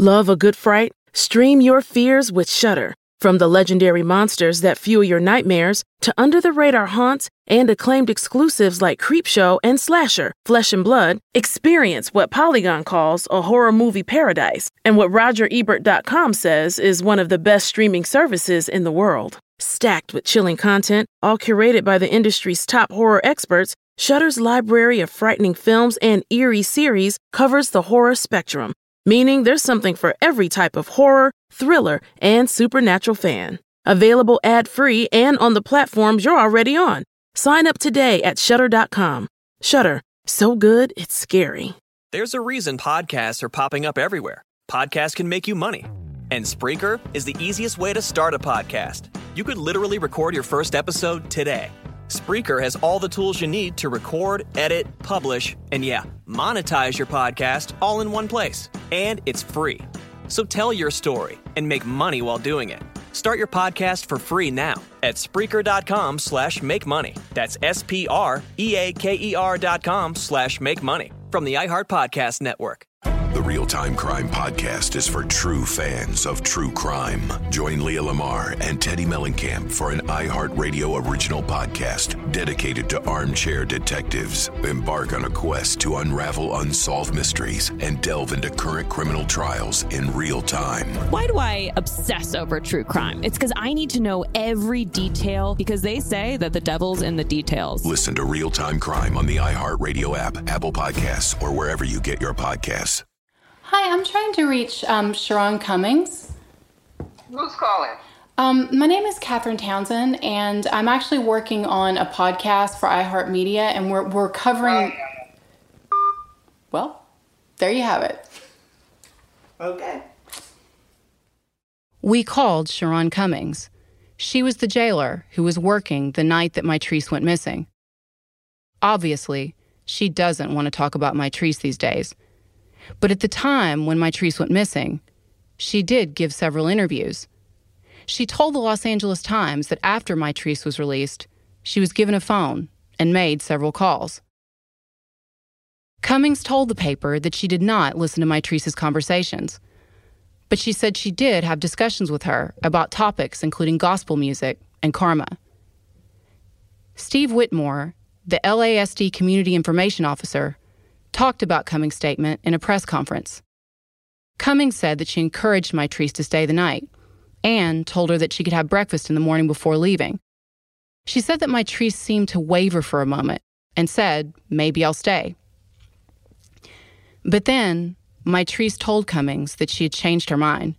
Love a good fright? Stream your fears with Shudder. From the legendary monsters that fuel your nightmares to under the radar haunts and acclaimed exclusives like Creepshow and Slasher, Flesh and Blood, experience what Polygon calls a horror movie paradise and what RogerEbert.com says is one of the best streaming services in the world. Stacked with chilling content, all curated by the industry's top horror experts, Shudder's library of frightening films and eerie series covers the horror spectrum meaning there's something for every type of horror, thriller, and supernatural fan. Available ad free and on the platforms you're already on. Sign up today at Shudder.com. Shudder, so good it's scary. There's a reason podcasts are popping up everywhere. Podcasts can make you money. And Spreaker is the easiest way to start a podcast. You could literally record your first episode today. Spreaker has all the tools you need to record, edit, publish, and yeah, monetize your podcast all in one place. And it's free. So tell your story and make money while doing it. Start your podcast for free now at Spreaker.com slash make money. That's S-P-R-E-A-K-E-R dot com slash make money from the iHeart Podcast Network. The Real Time Crime Podcast is for true fans of true crime. Join Leah Lamar and Teddi Mellencamp for an iHeartRadio original podcast dedicated to armchair detectives. Embark on a quest to unravel unsolved mysteries and delve into current criminal trials in real time. Why do I obsess over true crime? It's because I need to know every detail because they say that the devil's in the details. Listen to Real Time Crime on the iHeartRadio app, Apple Podcasts, or wherever you get your podcasts. Hi, I'm trying to reach um, Sharon Cummings. Who's calling? Um, my name is Catherine Townsend, and I'm actually working on a podcast for iHeartMedia, and we're, we're covering. Well, there you have it. Okay. We called Sharon Cummings. She was the jailer who was working the night that Mitrice went missing. Obviously, she doesn't want to talk about Mitrice these days. But at the time when Mitrice went missing, she did give several interviews. She told the Los Angeles Times that after Mitrice was released, she was given a phone and made several calls. Cummings told the paper that she did not listen to Mitrice's conversations, but she said she did have discussions with her about topics including gospel music and karma. Steve Whitmore, the LASD community information officer, talked about Cummings' statement in a press conference. Cummings said that she encouraged Mitrice to stay the night and told her that she could have breakfast in the morning before leaving. She said that Mitrice seemed to waver for a moment and said, Maybe I'll stay. But then, Mitrice told Cummings that she had changed her mind.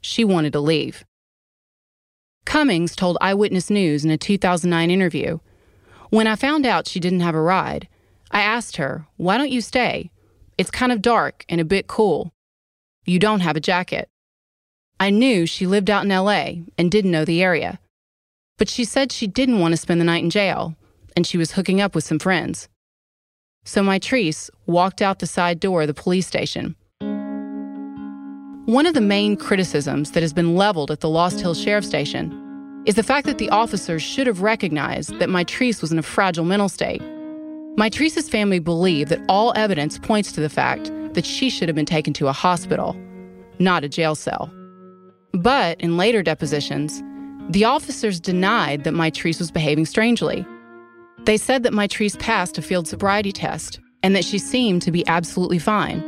She wanted to leave. Cummings told Eyewitness News in a 2009 interview When I found out she didn't have a ride, I asked her, Why don't you stay? It's kind of dark and a bit cool. You don't have a jacket. I knew she lived out in LA and didn't know the area. But she said she didn't want to spend the night in jail, and she was hooking up with some friends. So Mitrice walked out the side door of the police station. One of the main criticisms that has been leveled at the Lost Hills Sheriff Station is the fact that the officers should have recognized that Mitrice was in a fragile mental state Mitrice's family believe that all evidence points to the fact that she should have been taken to a hospital, not a jail cell. But in later depositions, the officers denied that Mitrice was behaving strangely. They said that Mitrice passed a field sobriety test and that she seemed to be absolutely fine.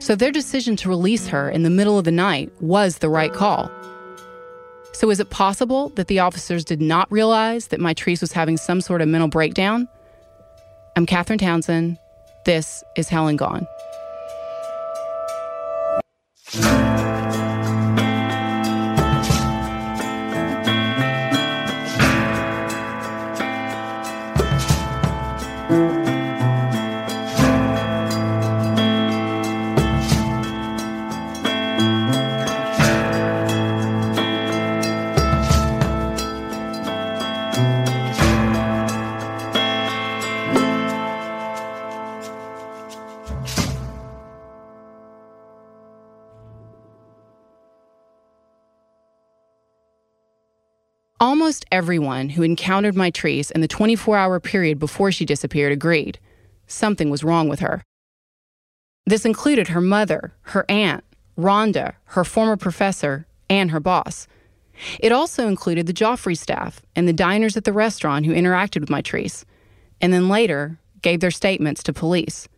So their decision to release her in the middle of the night was the right call. So is it possible that the officers did not realize that Mitrice was having some sort of mental breakdown? I'm Catherine Townsend. This is Hell and Gone. Everyone who encountered Mitrice in the 24 hour period before she disappeared agreed something was wrong with her. This included her mother, her aunt, Rhonda, her former professor, and her boss. It also included the Joffrey staff and the diners at the restaurant who interacted with Mitrice, and then later gave their statements to police.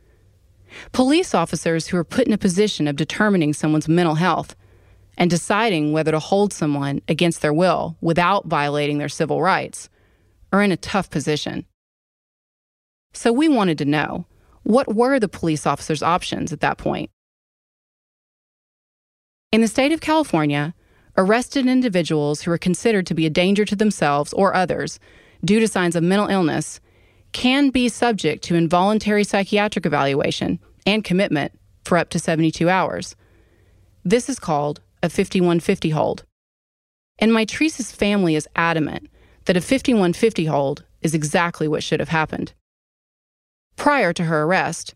Police officers who are put in a position of determining someone's mental health and deciding whether to hold someone against their will without violating their civil rights are in a tough position. So we wanted to know what were the police officers' options at that point? In the state of California, arrested individuals who are considered to be a danger to themselves or others due to signs of mental illness can be subject to involuntary psychiatric evaluation and commitment for up to 72 hours. This is called a 5150 hold. And Mitrice's family is adamant that a 5150 hold is exactly what should have happened. Prior to her arrest,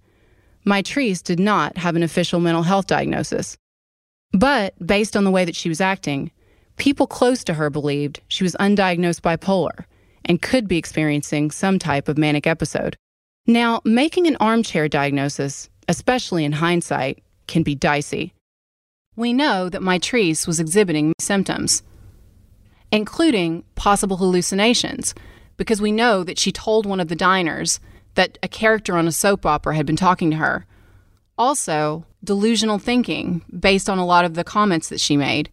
Mitrice did not have an official mental health diagnosis. But based on the way that she was acting, people close to her believed she was undiagnosed bipolar and could be experiencing some type of manic episode. Now, making an armchair diagnosis, especially in hindsight, can be dicey. We know that Mitrice was exhibiting symptoms, including possible hallucinations, because we know that she told one of the diners that a character on a soap opera had been talking to her. Also, delusional thinking based on a lot of the comments that she made,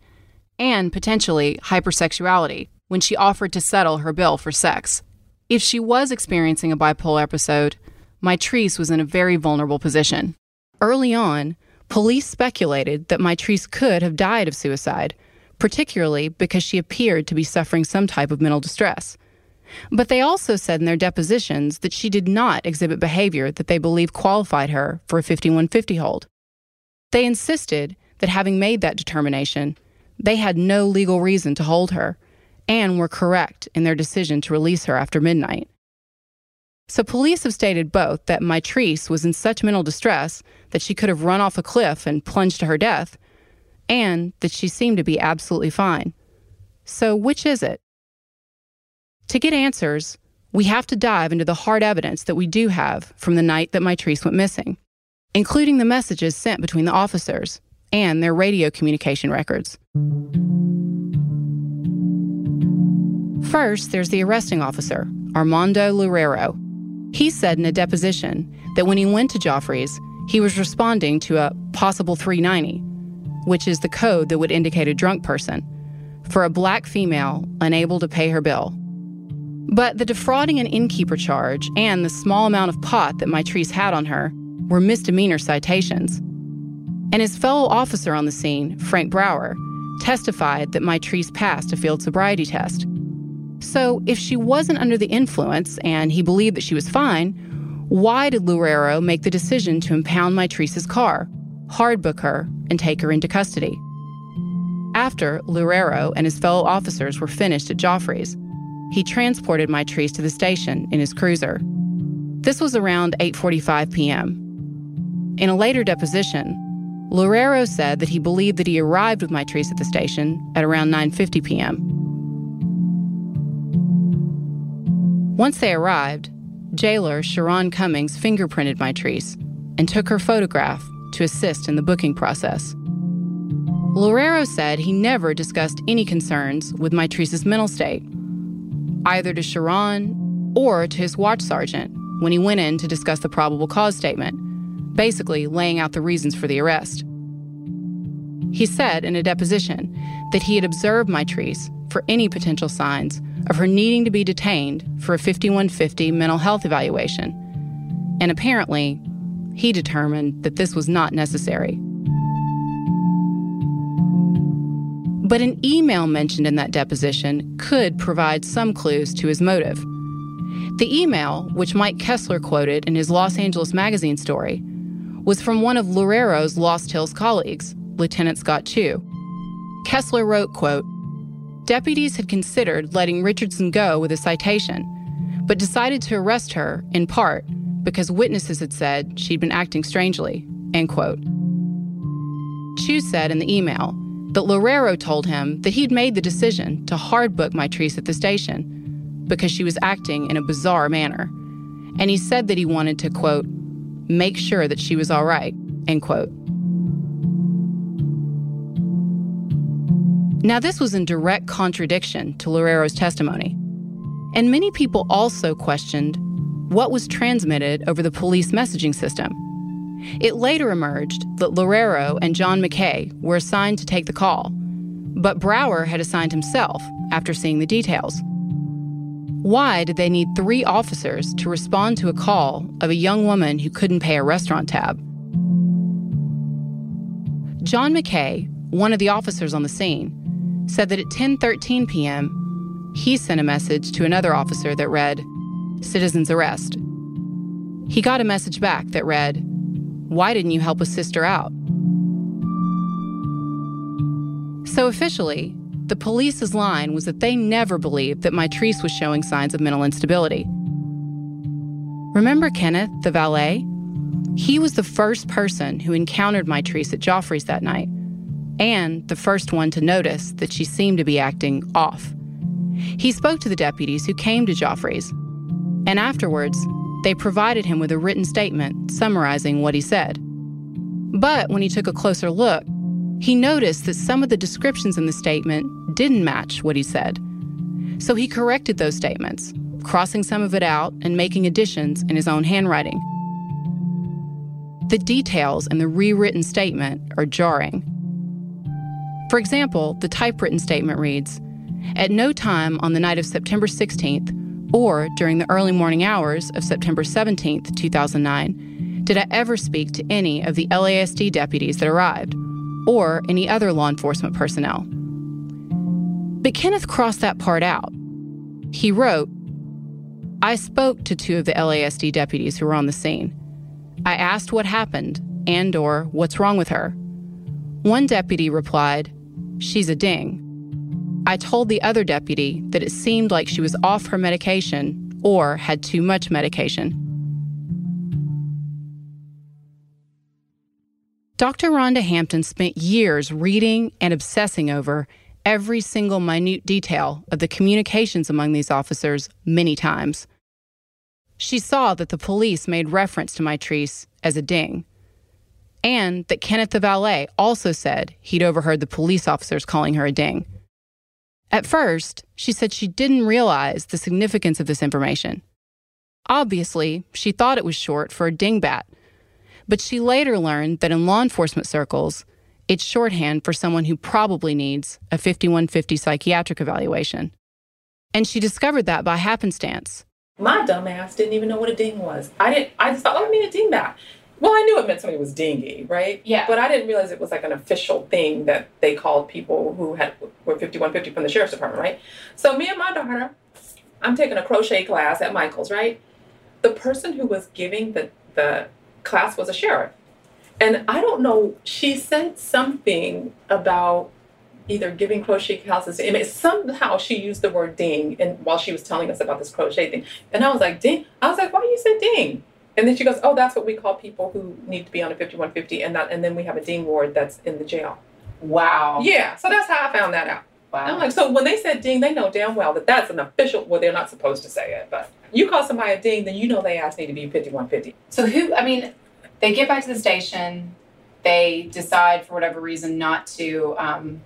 and potentially hypersexuality when she offered to settle her bill for sex. If she was experiencing a bipolar episode, Mitrice was in a very vulnerable position. Early on, police speculated that Mitrice could have died of suicide, particularly because she appeared to be suffering some type of mental distress. But they also said in their depositions that she did not exhibit behavior that they believe qualified her for a 5150 hold. They insisted that having made that determination, they had no legal reason to hold her and were correct in their decision to release her after midnight. So, police have stated both that Mitrice was in such mental distress that she could have run off a cliff and plunged to her death, and that she seemed to be absolutely fine. So, which is it? To get answers, we have to dive into the hard evidence that we do have from the night that Mitrice went missing, including the messages sent between the officers and their radio communication records. First, there's the arresting officer, Armando Loureiro. He said in a deposition that when he went to Joffrey's, he was responding to a possible 390, which is the code that would indicate a drunk person, for a black female unable to pay her bill. But the defrauding an innkeeper charge and the small amount of pot that Mitrice had on her were misdemeanor citations. And his fellow officer on the scene, Frank Brower, testified that Mitrice passed a field sobriety test. So, if she wasn't under the influence and he believed that she was fine, why did Loureiro make the decision to impound Mitrice's car, hardbook her, and take her into custody? After Loureiro and his fellow officers were finished at Joffrey's, he transported Mitrice to the station in his cruiser. This was around 8:45 p.m. In a later deposition, Loureiro said that he believed that he arrived with Mitrice at the station at around 9:50 p.m. Once they arrived, jailer Sharon Cummings fingerprinted Mitrice and took her photograph to assist in the booking process. Loureiro said he never discussed any concerns with Mitrice's mental state, either to Sharon or to his watch sergeant when he went in to discuss the probable cause statement, basically laying out the reasons for the arrest. He said in a deposition that he had observed Mitrice for any potential signs of her needing to be detained for a 5150 mental health evaluation. And apparently, he determined that this was not necessary. But an email mentioned in that deposition could provide some clues to his motive. The email, which Mike Kessler quoted in his Los Angeles Magazine story, was from one of Loureiro's Lost Hills colleagues, Lieutenant Scott Chu. Kessler wrote, quote, Deputies had considered letting Richardson go with a citation, but decided to arrest her in part because witnesses had said she'd been acting strangely. End quote. Chu said in the email that Loureiro told him that he'd made the decision to hardbook Mitrice at the station because she was acting in a bizarre manner. And he said that he wanted to, quote, make sure that she was all right, end quote. Now, this was in direct contradiction to Loureiro's testimony. And many people also questioned what was transmitted over the police messaging system. It later emerged that Loureiro and John McKay were assigned to take the call, but Brower had assigned himself after seeing the details. Why did they need three officers to respond to a call of a young woman who couldn't pay a restaurant tab? John McKay, one of the officers on the scene, said that at 10:13 p.m., he sent a message to another officer that read, "Citizen's arrest." He got a message back that read, "Why didn't you help a sister out?" So officially, the police's line was that they never believed that Mitrice was showing signs of mental instability. Remember Kenneth, the valet? He was the first person who encountered Mitrice at Joffrey's that night, and the first one to notice that she seemed to be acting off. He spoke to the deputies who came to Joffrey's, and afterwards, they provided him with a written statement summarizing what he said. But when he took a closer look, he noticed that some of the descriptions in the statement didn't match what he said. So he corrected those statements, crossing some of it out and making additions in his own handwriting. The details in the rewritten statement are jarring. For example, the typewritten statement reads At no time on the night of September 16th or during the early morning hours of September 17th, 2009, did I ever speak to any of the LASD deputies that arrived or any other law enforcement personnel. But Kenneth crossed that part out. He wrote, I spoke to two of the LASD deputies who were on the scene. I asked what happened and or what's wrong with her. One deputy replied, "She's a ding." I told the other deputy that it seemed like she was off her medication or had too much medication. Dr. Rhonda Hampton spent years reading and obsessing over every single minute detail of the communications among these officers many times. She saw that the police made reference to Mitrice as a ding, and that Kenneth the valet also said he'd overheard the police officers calling her a ding. At first, she said she didn't realize the significance of this information. Obviously, she thought it was short for a dingbat, but she later learned that in law enforcement circles, it's shorthand for someone who probably needs a 5150 psychiatric evaluation. And she discovered that by happenstance. My dumbass didn't even know what a ding was. I didn't. I just thought, oh, I mean a dingbat. Well, I knew it meant somebody was dingy, right? Yeah. But I didn't realize it was like an official thing that they called people who had were 5150 from the sheriff's department, right? So me and my daughter, I'm taking a crochet class at Michael's, right? The person who was giving the the class was a sheriff. And I don't know, she said something about either giving crochet classes. I mean, somehow she used the word ding and while she was telling us about this crochet thing. And I was like, ding. I was like, why do you say ding? And then she goes, oh, that's what we call people who need to be on a 5150. And that, and then we have a ding ward that's in the jail. Wow. Yeah. So that's how I found that out. Wow. I'm like, so when they said ding, they know damn well that that's an official, well, they're not supposed to say it, but you call somebody a ding, then you know they ass need to be 5150. So who? I mean, they get back to the station. They decide for whatever reason not to, um,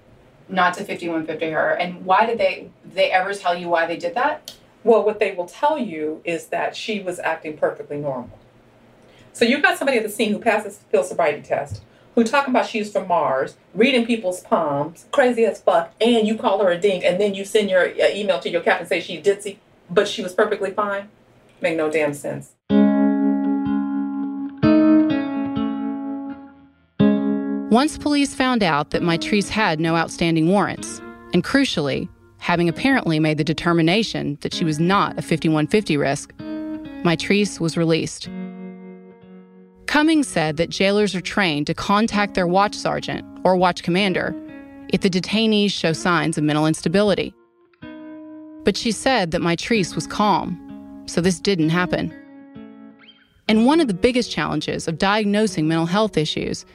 not to 5150 her. And why did they? Did they ever tell you why they did that? Well, what they will tell you is that she was acting perfectly normal. So you've got somebody at the scene who passes the field sobriety test, who talking about she's from Mars, reading people's palms, crazy as fuck, and you call her a dink, and then you send your uh, email to your captain say she's ditzy, but she was perfectly fine. Make no damn sense. Once police found out that Mitrice had no outstanding warrants, and crucially, having apparently made the determination that she was not a 5150 risk, Mitrice was released. Cummings said that jailers are trained to contact their watch sergeant or watch commander if the detainees show signs of mental instability. But she said that Mitrice was calm, so this didn't happen. And one of the biggest challenges of diagnosing mental health issues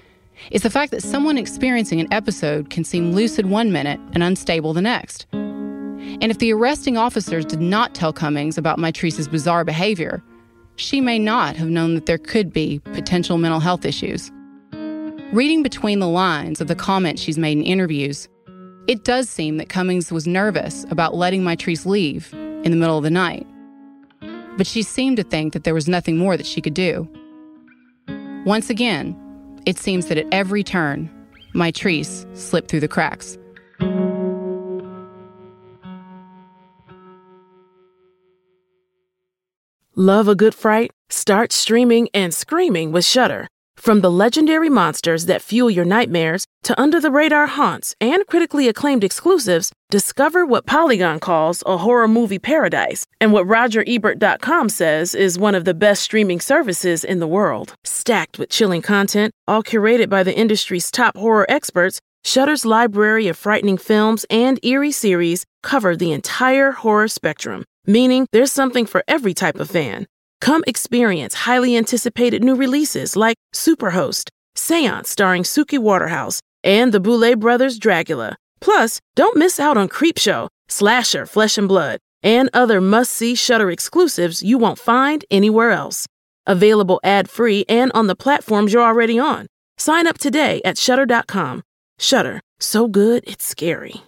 is the fact that someone experiencing an episode can seem lucid one minute and unstable the next. And if the arresting officers did not tell Cummings about Mitrice's bizarre behavior, she may not have known that there could be potential mental health issues. Reading between the lines of the comments she's made in interviews, It does seem that Cummings was nervous about letting Mitrice leave in the middle of the night. But she seemed to think that there was nothing more that she could do. Once again, it seems that at every turn, Mitrice slipped through the cracks. Love a good fright? Start streaming and screaming with Shudder. From the legendary monsters that fuel your nightmares to under the radar haunts and critically acclaimed exclusives, discover what Polygon calls a horror movie paradise and what RogerEbert.com says is one of the best streaming services in the world. Stacked with chilling content, all curated by the industry's top horror experts, Shudder's library of frightening films and eerie series cover the entire horror spectrum, meaning there's something for every type of fan. Come experience highly anticipated new releases like Superhost, Seance starring Suki Waterhouse, and the Boulet Brothers Dragula. Plus, don't miss out on Creepshow, Slasher, Flesh and Blood, and other must-see Shudder exclusives you won't find anywhere else. Available ad-free and on the platforms you're already on. Sign up today at shudder.com. Shudder, so good it's scary.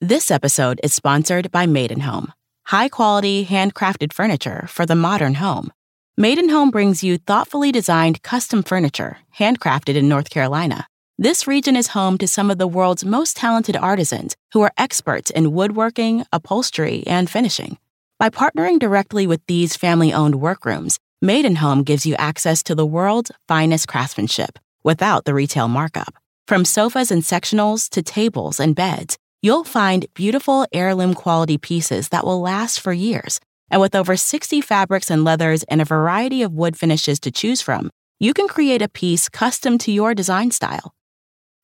This episode is sponsored by Maiden Home high quality, handcrafted furniture for the modern home. Maiden Home brings you thoughtfully designed custom furniture, handcrafted in North Carolina. This region is home to some of the world's most talented artisans who are experts in woodworking, upholstery, and finishing. By partnering directly with these family owned workrooms, Maiden Home gives you access to the world's finest craftsmanship without the retail markup. From sofas and sectionals to tables and beds, you'll find beautiful heirloom quality pieces that will last for years. And with over 60 fabrics and leathers and a variety of wood finishes to choose from, you can create a piece custom to your design style.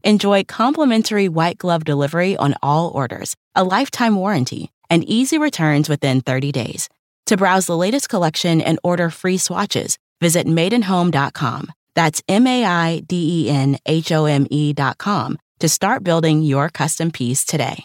Enjoy complimentary white glove delivery on all orders, a lifetime warranty, and easy returns within 30 days. To browse the latest collection and order free swatches, visit maidenhome.com. That's M A I D E N H O M E.com to start building your custom piece today.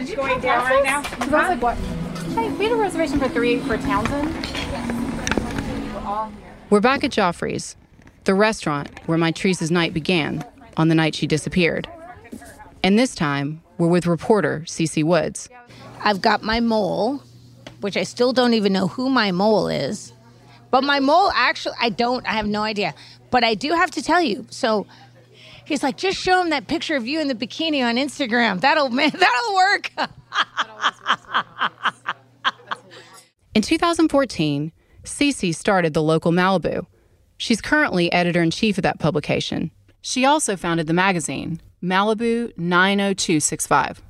Much going down right now. So that's like what? Hey, we had a reservation for three for Townsend. We're back at Joffrey's, the restaurant where Mitrice's night began on the night she disappeared. And this time, we're with reporter Cece Woods. I've got my mole, which I still don't even know who my mole is. But my mole actually, I don't, I have no idea. But I do have to tell you. So he's like, just show him that picture of you in the bikini on Instagram. That'll, man, that'll work. In 2014, Cece started the local Malibu. She's currently editor in chief of that publication. She also founded the magazine, Malibu 90265.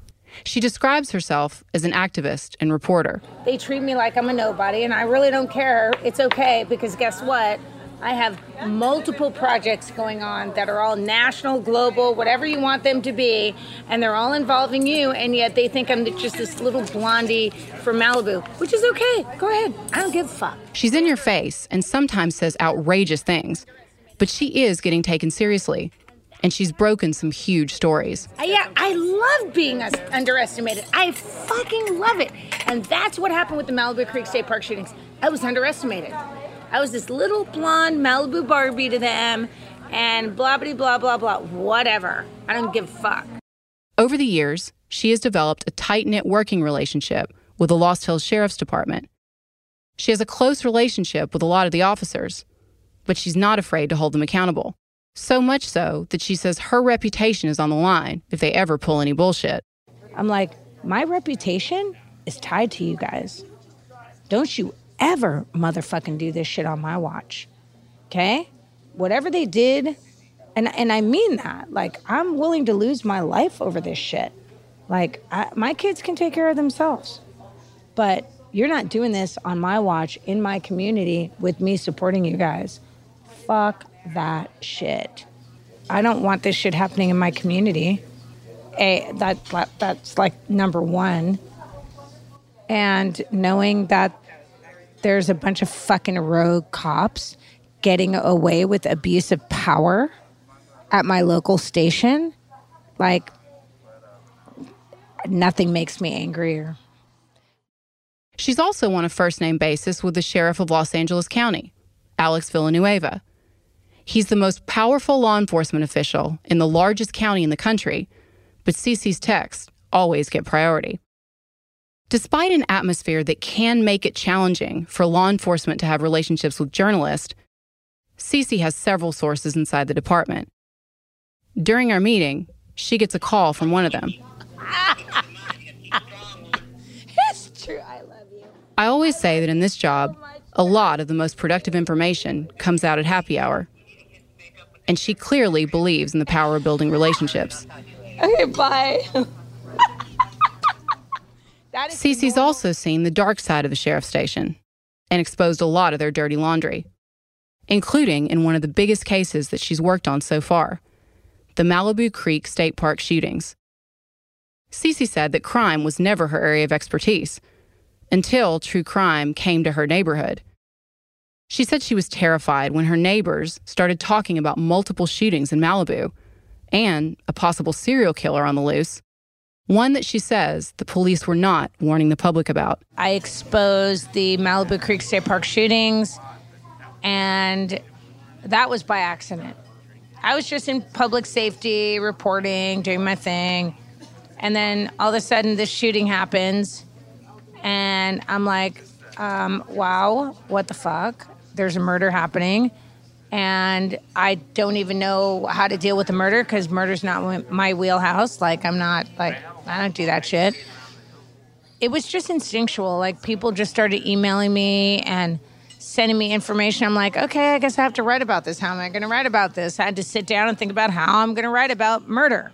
She describes herself as an activist and reporter. They treat me like I'm a nobody, and I really don't care. It's okay because guess what? I have multiple projects going on that are all national, global, whatever you want them to be, and they're all involving you, and yet they think I'm just this little blondie from Malibu, which is okay. Go ahead. I don't give a fuck. She's in your face and sometimes says outrageous things, but she is getting taken seriously. And she's broken some huge stories. I, yeah, I love being underestimated. I fucking love it. And that's what happened with the Malibu Creek State Park shootings. I was underestimated. I was this little blonde Malibu Barbie to them, and blah blah blah blah blah. Whatever. I don't give a fuck. Over the years, she has developed a tight knit working relationship with the Lost Hills Sheriff's Department. She has a close relationship with a lot of the officers, but she's not afraid to hold them accountable. So much so that she says her reputation is on the line if they ever pull any bullshit. I'm like, my reputation is tied to you guys. Don't you ever motherfucking do this shit on my watch. Okay? Whatever they did, and and I mean that. Like I'm willing to lose my life over this shit. Like I, my kids can take care of themselves. But you're not doing this on my watch in my community with me supporting you guys. Fuck that shit. I don't want this shit happening in my community. A that that's like number one. And knowing that there's a bunch of fucking rogue cops getting away with abuse of power at my local station, like nothing makes me angrier. She's also on a first name basis with the sheriff of Los Angeles County, Alex Villanueva. He's the most powerful law enforcement official in the largest county in the country, but Cece's texts always get priority. Despite an atmosphere that can make it challenging for law enforcement to have relationships with journalists, Cece has several sources inside the department. During our meeting, she gets a call from one of them. it's true. I love you. I always say that in this job, a lot of the most productive information comes out at happy hour. And she clearly believes in the power of building relationships. Okay, bye. Cece's also seen the dark side of the sheriff's station and exposed a lot of their dirty laundry, including in one of the biggest cases that she's worked on so far the Malibu Creek State Park shootings. Cece said that crime was never her area of expertise until true crime came to her neighborhood. She said she was terrified when her neighbors started talking about multiple shootings in Malibu and a possible serial killer on the loose one that she says the police were not warning the public about. I exposed the Malibu Creek State Park shootings, and that was by accident. I was just in public safety reporting, doing my thing. And then all of a sudden, this shooting happens, and I'm like, um, wow, what the fuck? There's a murder happening and I don't even know how to deal with the murder because murder's not my wheelhouse. Like I'm not like I don't do that shit. It was just instinctual. Like people just started emailing me and sending me information. I'm like, okay, I guess I have to write about this. How am I going to write about this? I had to sit down and think about how I'm going to write about murder.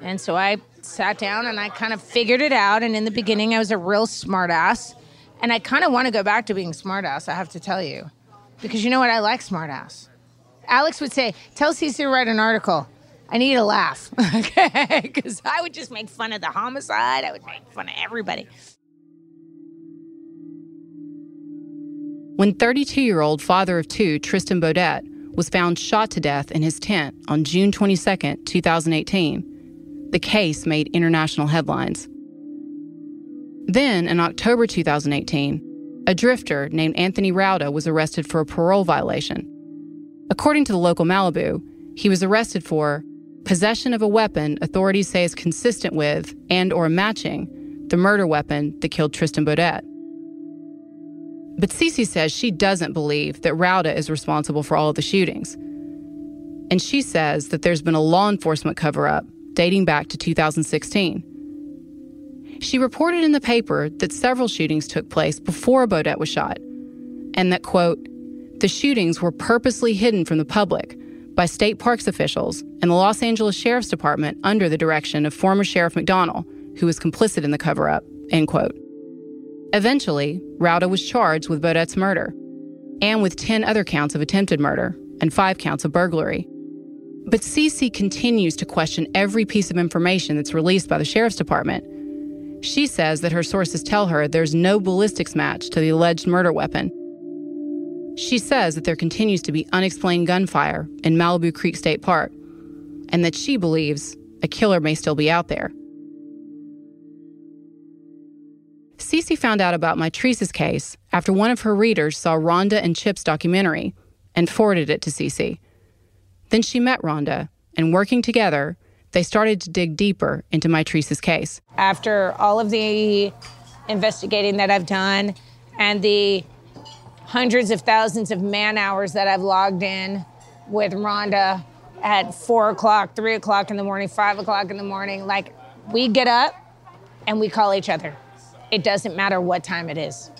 And so I sat down and I kind of figured it out. And in the beginning, I was a real smartass. And I kind of want to go back to being smartass, I have to tell you. Because you know what? I like smartass. Alex would say, tell Cece to write an article. I need a laugh, okay? Because I would just make fun of the homicide. I would make fun of everybody. When 32 year old father of two, Tristan Beaudette, was found shot to death in his tent on June 22, 2018, the case made international headlines. Then, in October 2018, a drifter named Anthony Rauda was arrested for a parole violation. According to the local Malibu, he was arrested for possession of a weapon authorities say is consistent with and or matching the murder weapon that killed Tristan Beaudette. But Cece says she doesn't believe that Rauda is responsible for all of the shootings. And she says that there's been a law enforcement cover up dating back to 2016. She reported in the paper that several shootings took place before Beaudette was shot, and that, quote, the shootings were purposely hidden from the public by state parks officials and the Los Angeles Sheriff's Department under the direction of former Sheriff McDonnell, who was complicit in the cover up. End quote. Eventually, Rauda was charged with Beaudette's murder and with 10 other counts of attempted murder and five counts of burglary. But Cece continues to question every piece of information that's released by the Sheriff's Department. She says that her sources tell her there's no ballistics match to the alleged murder weapon she says that there continues to be unexplained gunfire in Malibu Creek State Park, and that she believes a killer may still be out there. Cece found out about Mitrice's case after one of her readers saw Rhonda and Chip's documentary and forwarded it to Cece. Then she met Rhonda, and working together, they started to dig deeper into Mitrice's case. After all of the investigating that I've done and the hundreds of thousands of man hours that I've logged in with Rhonda at four o'clock, three o'clock in the morning, five o'clock in the morning. Like, we get up and we call each other. It doesn't matter what time it is.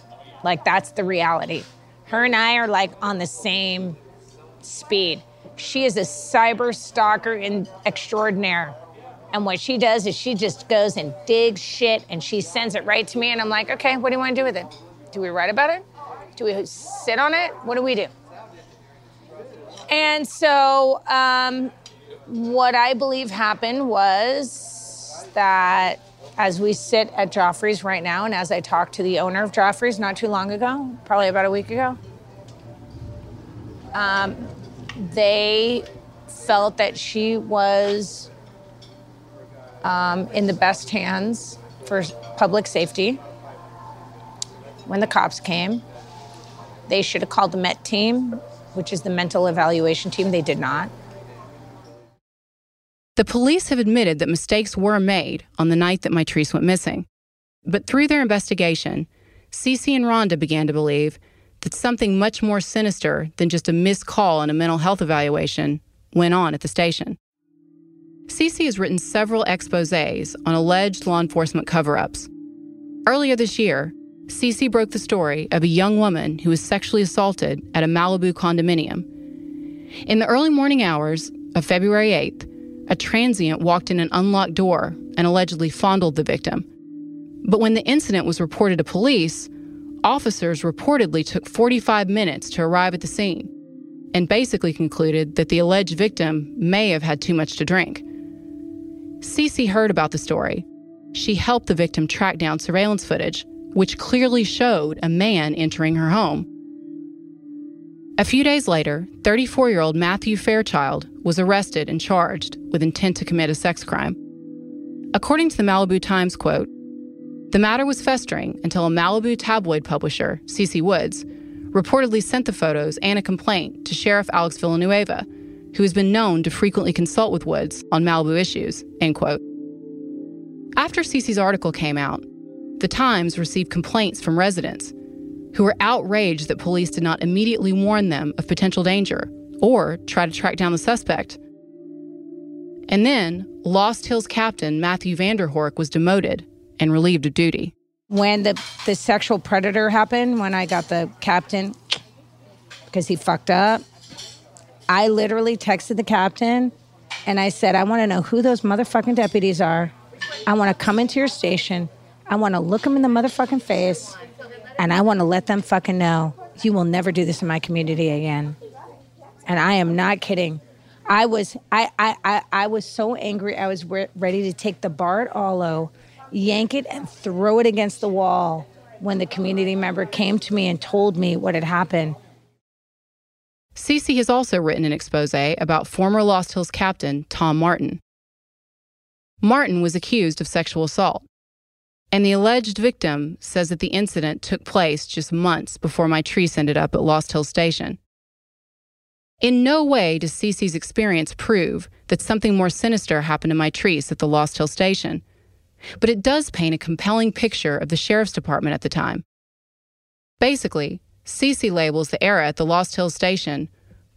Like, that's the reality. Her and I are like on the same speed. She is a cyber stalker in extraordinaire. And what she does is she just goes and digs shit and she sends it right to me. And I'm like, okay, what do you want to do with it? Do we write about it? Do we sit on it? What do we do? And so um, what I believe happened was that as we sit at Joffrey's right now, and as I talked to the owner of Joffrey's not too long ago, probably about a week ago, um, they felt that she was um, in the best hands for public safety when the cops came. They should have called the MET team, which is the mental evaluation team. They did not. The police have admitted that mistakes were made on the night that Mitrice went missing. But through their investigation, Cece and Rhonda began to believe that something much more sinister than just a missed call and a mental health evaluation went on at the station. Cece has written several exposes on alleged law enforcement cover ups. Earlier this year, Cece broke the story of a young woman who was sexually assaulted at a Malibu condominium. In the early morning hours of February 8th, a transient walked in an unlocked door and allegedly fondled the victim. But when the incident was reported to police, officers reportedly took 45 minutes to arrive at the scene and basically concluded that the alleged victim may have had too much to drink. Cece heard about the story. She helped the victim track down surveillance footage, which clearly showed a man entering her home. A few days later, 34 year old Matthew Fairchild was arrested and charged with intent to commit a sex crime. According to the Malibu Times quote, the matter was festering until a Malibu tabloid publisher, Cece Woods, reportedly sent the photos and a complaint to Sheriff Alex Villanueva, who has been known to frequently consult with Woods on Malibu issues, end quote. After Cece's article came out, the Times received complaints from residents who were outraged that police did not immediately warn them of potential danger or try to track down the suspect. And then, Lost Hills captain Matthew Vanderhorck was demoted and relieved of duty. When the, the sexual predator happened, when I got the captain because he fucked up, I literally texted the captain and I said, I want to know who those motherfucking deputies are. I want to come into your station. I want to look them in the motherfucking face and I want to let them fucking know you will never do this in my community again. And I am not kidding. I was I I I, I was so angry. I was re- ready to take the bar at Allo yank it and throw it against the wall when the community member came to me and told me what had happened. Cece has also written an expose about former Lost Hills captain Tom Martin. Martin was accused of sexual assault, and the alleged victim says that the incident took place just months before Mitrice ended up at Lost Hill Station. In no way does Cece's experience prove that something more sinister happened to Mitrice at the Lost Hill Station but it does paint a compelling picture of the sheriff's department at the time. Basically, Cece labels the era at the Lost Hill station,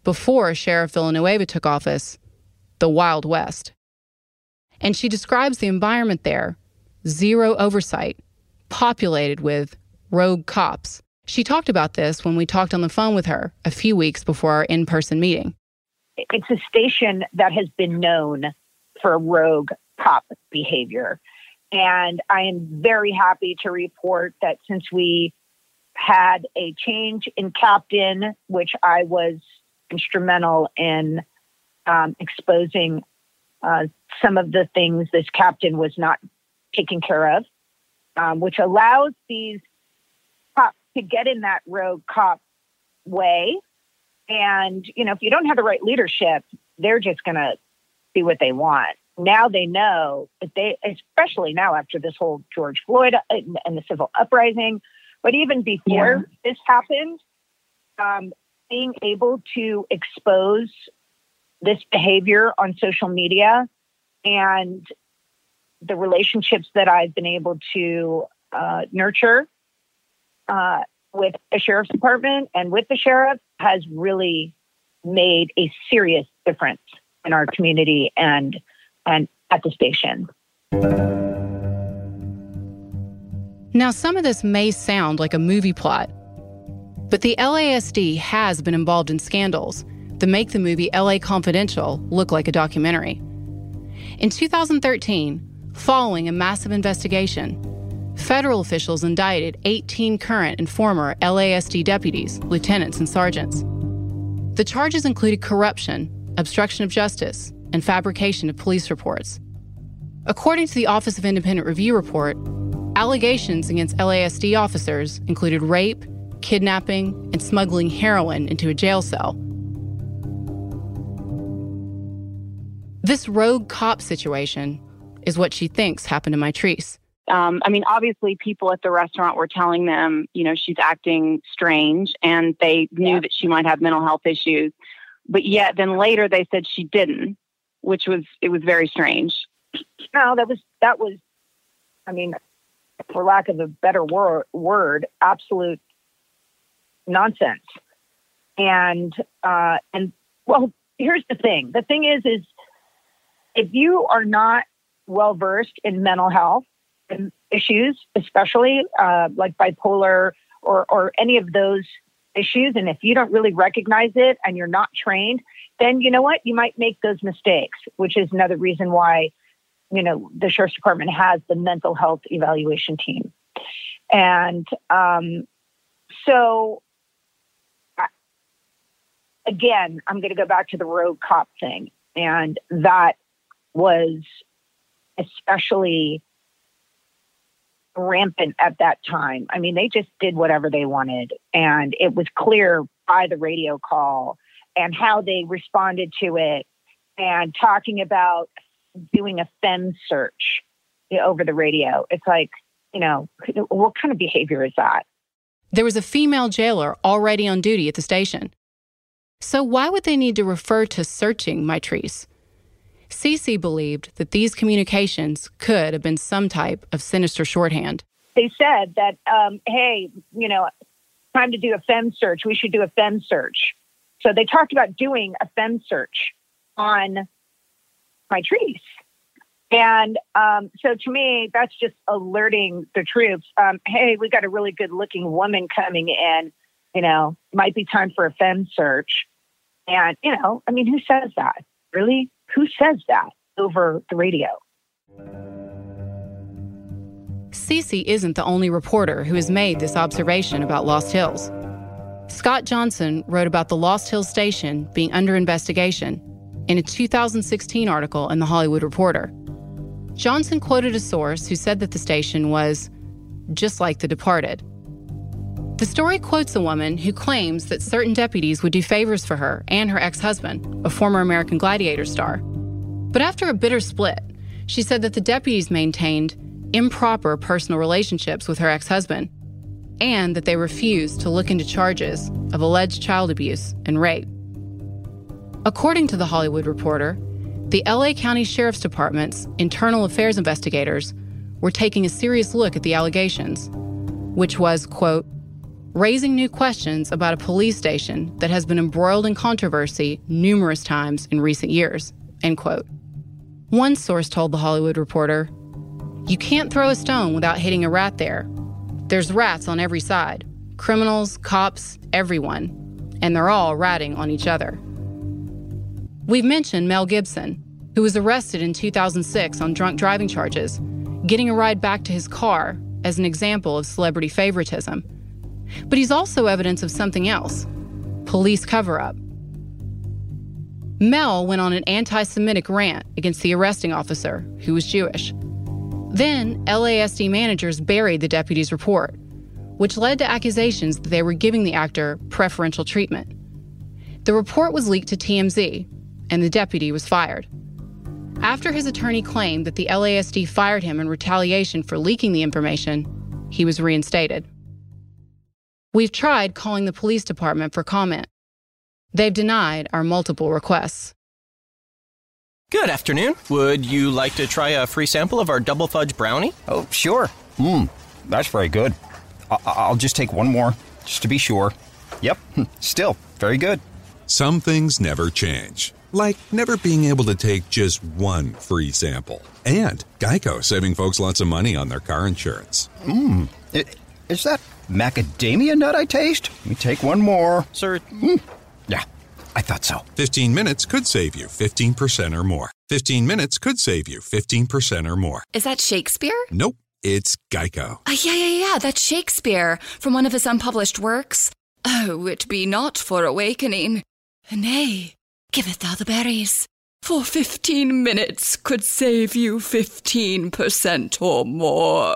before Sheriff Villanueva took office, the Wild West. And she describes the environment there zero oversight, populated with rogue cops. She talked about this when we talked on the phone with her a few weeks before our in person meeting. It's a station that has been known for rogue cop behavior. And I am very happy to report that since we had a change in captain, which I was instrumental in um, exposing uh, some of the things this captain was not taking care of, um, which allows these cops to get in that rogue cop way. And, you know, if you don't have the right leadership, they're just going to do what they want now they know that they, especially now after this whole George Floyd and, and the civil uprising, but even before yeah. this happened, um, being able to expose this behavior on social media and the relationships that I've been able to uh, nurture uh, with the sheriff's department and with the sheriff has really made a serious difference in our community and and at the station. Now, some of this may sound like a movie plot, but the LASD has been involved in scandals that make the movie LA Confidential look like a documentary. In 2013, following a massive investigation, federal officials indicted 18 current and former LASD deputies, lieutenants, and sergeants. The charges included corruption, obstruction of justice, and fabrication of police reports. According to the Office of Independent Review report, allegations against LASD officers included rape, kidnapping, and smuggling heroin into a jail cell. This rogue cop situation is what she thinks happened to Mitrice. Um, I mean, obviously, people at the restaurant were telling them, you know, she's acting strange, and they knew that she might have mental health issues. But yet, then later they said she didn't, which was it was very strange. No, that was that was, I mean, for lack of a better word, word absolute nonsense. And uh, and well, here's the thing. The thing is, is if you are not well versed in mental health issues, especially uh, like bipolar or or any of those issues, and if you don't really recognize it and you're not trained, then you know what? You might make those mistakes, which is another reason why you know the sheriff's department has the mental health evaluation team, and um, so again, I'm going to go back to the rogue cop thing, and that was especially rampant at that time. I mean, they just did whatever they wanted, and it was clear by the radio call and how they responded to it, and talking about doing a fem search over the radio. It's like, you know, what kind of behavior is that? There was a female jailer already on duty at the station. So why would they need to refer to searching Mitrice? Cece believed that these communications could have been some type of sinister shorthand. They said that, um, hey, you know, time to do a fem search. We should do a fem search. So they talked about doing a fem search on Mitrice. And um, so to me, that's just alerting the troops um, hey, we got a really good looking woman coming in. You know, might be time for a fem search. And, you know, I mean, who says that? Really? Who says that over the radio? Cece isn't the only reporter who has made this observation about Lost Hills. Scott Johnson wrote about the Lost Hills station being under investigation in a 2016 article in The Hollywood Reporter. Johnson quoted a source who said that the station was just like The Departed. The story quotes a woman who claims that certain deputies would do favors for her and her ex husband, a former American Gladiator star. But after a bitter split, she said that the deputies maintained improper personal relationships with her ex husband and that they refused to look into charges of alleged child abuse and rape. According to the Hollywood Reporter, the LA County Sheriff's Department's internal affairs investigators were taking a serious look at the allegations, which was, quote, raising new questions about a police station that has been embroiled in controversy numerous times in recent years, end quote. One source told The Hollywood Reporter, You can't throw a stone without hitting a rat there. There's rats on every side criminals, cops, everyone, and they're all ratting on each other. We've mentioned Mel Gibson, who was arrested in 2006 on drunk driving charges, getting a ride back to his car as an example of celebrity favoritism. But he's also evidence of something else police cover up. Mel went on an anti Semitic rant against the arresting officer, who was Jewish. Then, LASD managers buried the deputy's report, which led to accusations that they were giving the actor preferential treatment. The report was leaked to TMZ, and the deputy was fired. After his attorney claimed that the LASD fired him in retaliation for leaking the information, he was reinstated. We've tried calling the police department for comment. They've denied our multiple requests. Good afternoon. Would you like to try a free sample of our double fudge brownie? Oh, sure. Mmm, that's very good. I- will just take one more, just to be sure. Yep, hmm, still very good. Some things never change, like never being able to take just one free sample. And Geico saving folks lots of money on their car insurance. Mmm, is that macadamia nut I taste? Let me take one more. Sir. Mm. Yeah, I thought so. 15 minutes could save you 15% or more. 15 minutes could save you 15% or more. Is that Shakespeare? Nope, it's Geico. Uh, yeah, yeah, yeah, that's Shakespeare from one of his unpublished works. Oh, it be not for awakening. Nay, giveth thou the berries. for 15 minutes could save you 15% or more.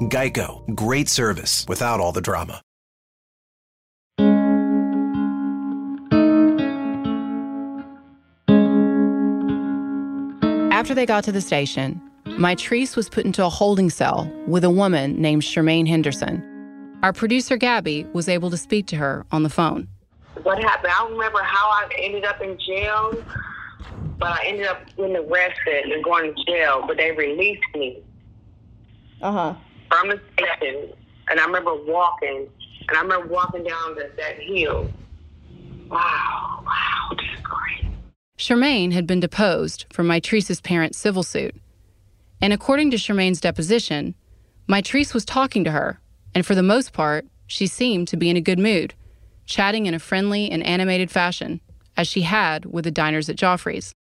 Geico. Great service without all the drama. After they got to the station, Mitrice was put into a holding cell with a woman named Charmaine Henderson. Our producer Gabby was able to speak to her on the phone. What happened? I don't remember how I ended up in jail, but I ended up getting arrested and going to jail. But they released me. Uh huh. From the station, and I remember walking, and I remember walking down the, that hill. Wow, wow, this is great. Charmaine had been deposed from Mitrice's parents' civil suit. And according to Charmaine's deposition, Mitrice was talking to her, and for the most part, she seemed to be in a good mood, chatting in a friendly and animated fashion, as she had with the diners at Geoffrey's.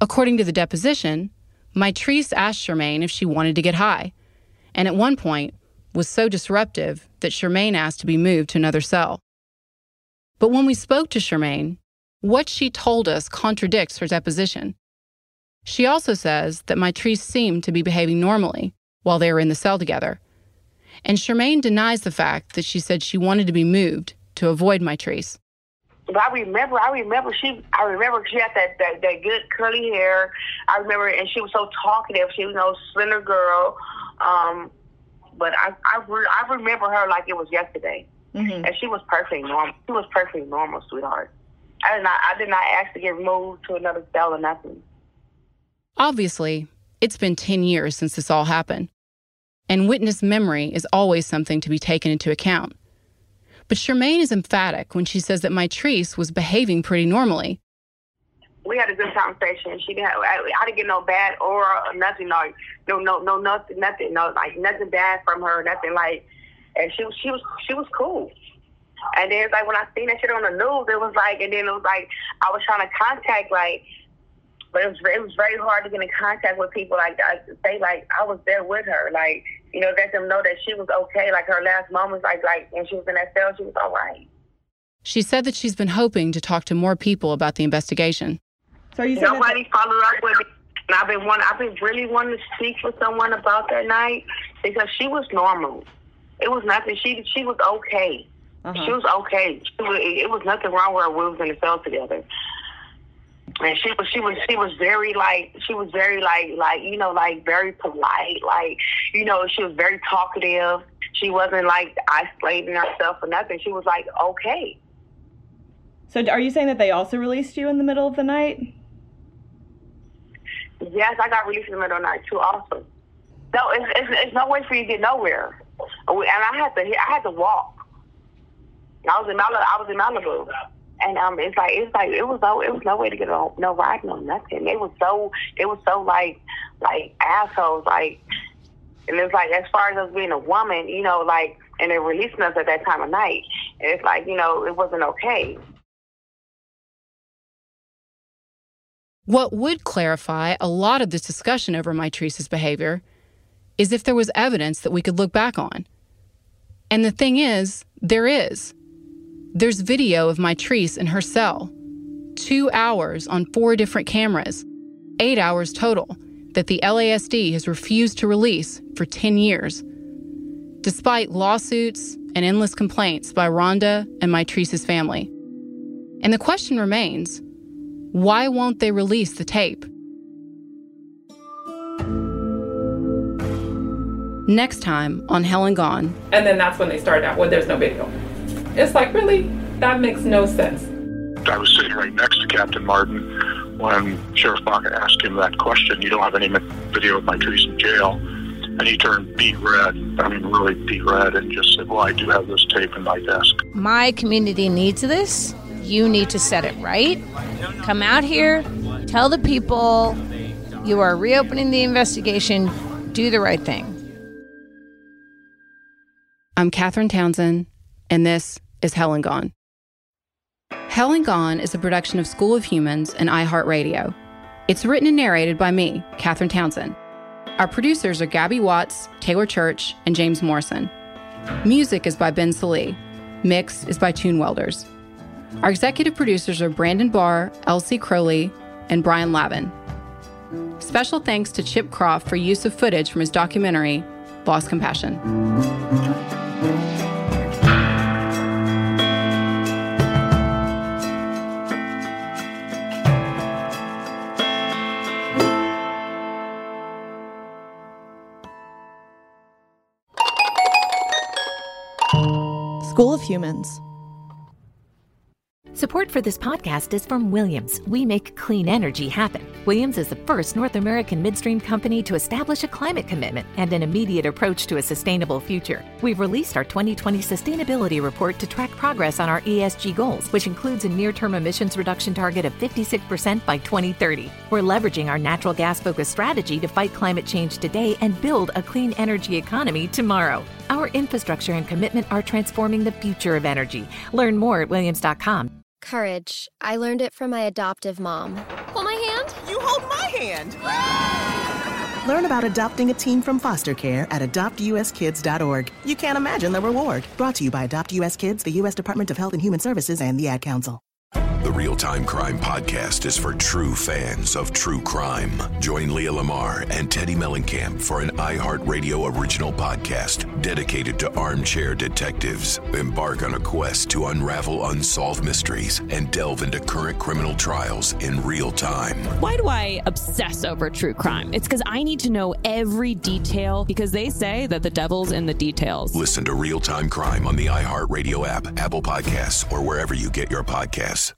According to the deposition, Mitrice asked Charmaine if she wanted to get high, and at one point was so disruptive that Charmaine asked to be moved to another cell. But when we spoke to Charmaine, what she told us contradicts her deposition. She also says that Mitrice seemed to be behaving normally while they were in the cell together. And Charmaine denies the fact that she said she wanted to be moved to avoid Mitrice. But I remember, I remember she, I remember she had that, that, that good curly hair. I remember, and she was so talkative. She was no slender girl. Um, but I, I, re- I remember her like it was yesterday. Mm-hmm. And she was perfectly normal. She was perfectly normal, sweetheart. I did not, I did not ask to get moved to another cell or nothing. Obviously, it's been 10 years since this all happened, and witness memory is always something to be taken into account. But Charmaine is emphatic when she says that Mitrice was behaving pretty normally. We had a good conversation. She didn't. Have, I, I didn't get no bad or nothing. Like no, no, no, nothing, nothing. No, like nothing bad from her. Nothing like. And she was, she was, she was cool. And then it's like when I seen that shit on the news, it was like, and then it was like I was trying to contact like, but it was it was very hard to get in contact with people like. To say like I was there with her, like you know, let them know that she was okay. Like her last moments, like like when she was in that cell, she was all right. She said that she's been hoping to talk to more people about the investigation. So you Nobody followed up with me. And I've been wanting, I've been really wanting to speak with someone about that night because she was normal. It was nothing. She she was okay. Uh-huh. She was okay. She was, it was nothing wrong with her. We was in the cell together, and she was she was she was very like she was very like like you know like very polite. Like you know she was very talkative. She wasn't like isolating herself or nothing. She was like okay. So are you saying that they also released you in the middle of the night? Yes, I got released in the middle of the night too. Also, no, it's, it's, it's no way for you to get nowhere, and I had to I had to walk. I was in Malibu. I was in Malibu, and um, it's like it's like it was no it was no way to get no no ride no nothing. They was so it was so like like assholes like, and it's like as far as us being a woman, you know, like and they're releasing us at that time of night, and it's like you know it wasn't okay. What would clarify a lot of this discussion over Mitrice's behavior is if there was evidence that we could look back on. And the thing is, there is. There's video of Mitrice in her cell, two hours on four different cameras, eight hours total, that the LASD has refused to release for 10 years. Despite lawsuits and endless complaints by Rhonda and Mitrice's family. And the question remains why won't they release the tape? Next time on Hell and Gone. And then that's when they started out, well, there's no video. It's like, really? That makes no sense. I was sitting right next to Captain Martin when Sheriff Baca asked him that question. You don't have any video of Mitrice in jail. And he turned beet red, I mean, really beet red, and just said, Well, I do have this tape in my desk. My community needs this. You need to set it right. Come out here, tell the people you are reopening the investigation, do the right thing. I'm Catherine Townsend, and this is Hell and Gone. Hell and Gone is a production of School of Humans and iHeartRadio. It's written and narrated by me, Catherine Townsend. Our producers are Gabby Watts, Taylor Church, and James Morrison. Music is by Ben Salee. Mix is by Tune Welders. Our executive producers are Brandon Barr, Elsie Crowley, and Brian Lavin. Special thanks to Chip Croft for use of footage from his documentary, Lost Compassion. School of Humans. Support for this podcast is from Williams. We make clean energy happen. Williams is the first North American midstream company to establish a climate commitment and an immediate approach to a sustainable future. We've released our 2020 sustainability report to track progress on our ESG goals, which includes a near term emissions reduction target of 56% by 2030. We're leveraging our natural gas focused strategy to fight climate change today and build a clean energy economy tomorrow. Our infrastructure and commitment are transforming the future of energy. Learn more at williams.com. Courage. I learned it from my adoptive mom. Hold my hand. You hold my hand. Learn about adopting a teen from foster care at adoptuskids.org. You can't imagine the reward. Brought to you by Adopt US Kids, the U.S. Department of Health and Human Services, and the Ad Council. The Real Time Crime Podcast is for true fans of true crime. Join Leah Lamar and Teddi Mellencamp for an iHeartRadio original podcast dedicated to armchair detectives. Embark on a quest to unravel unsolved mysteries and delve into current criminal trials in real time. Why do I obsess over true crime? It's because I need to know every detail because they say that the devil's in the details. Listen to Real Time Crime on the iHeartRadio app, Apple Podcasts, or wherever you get your podcasts.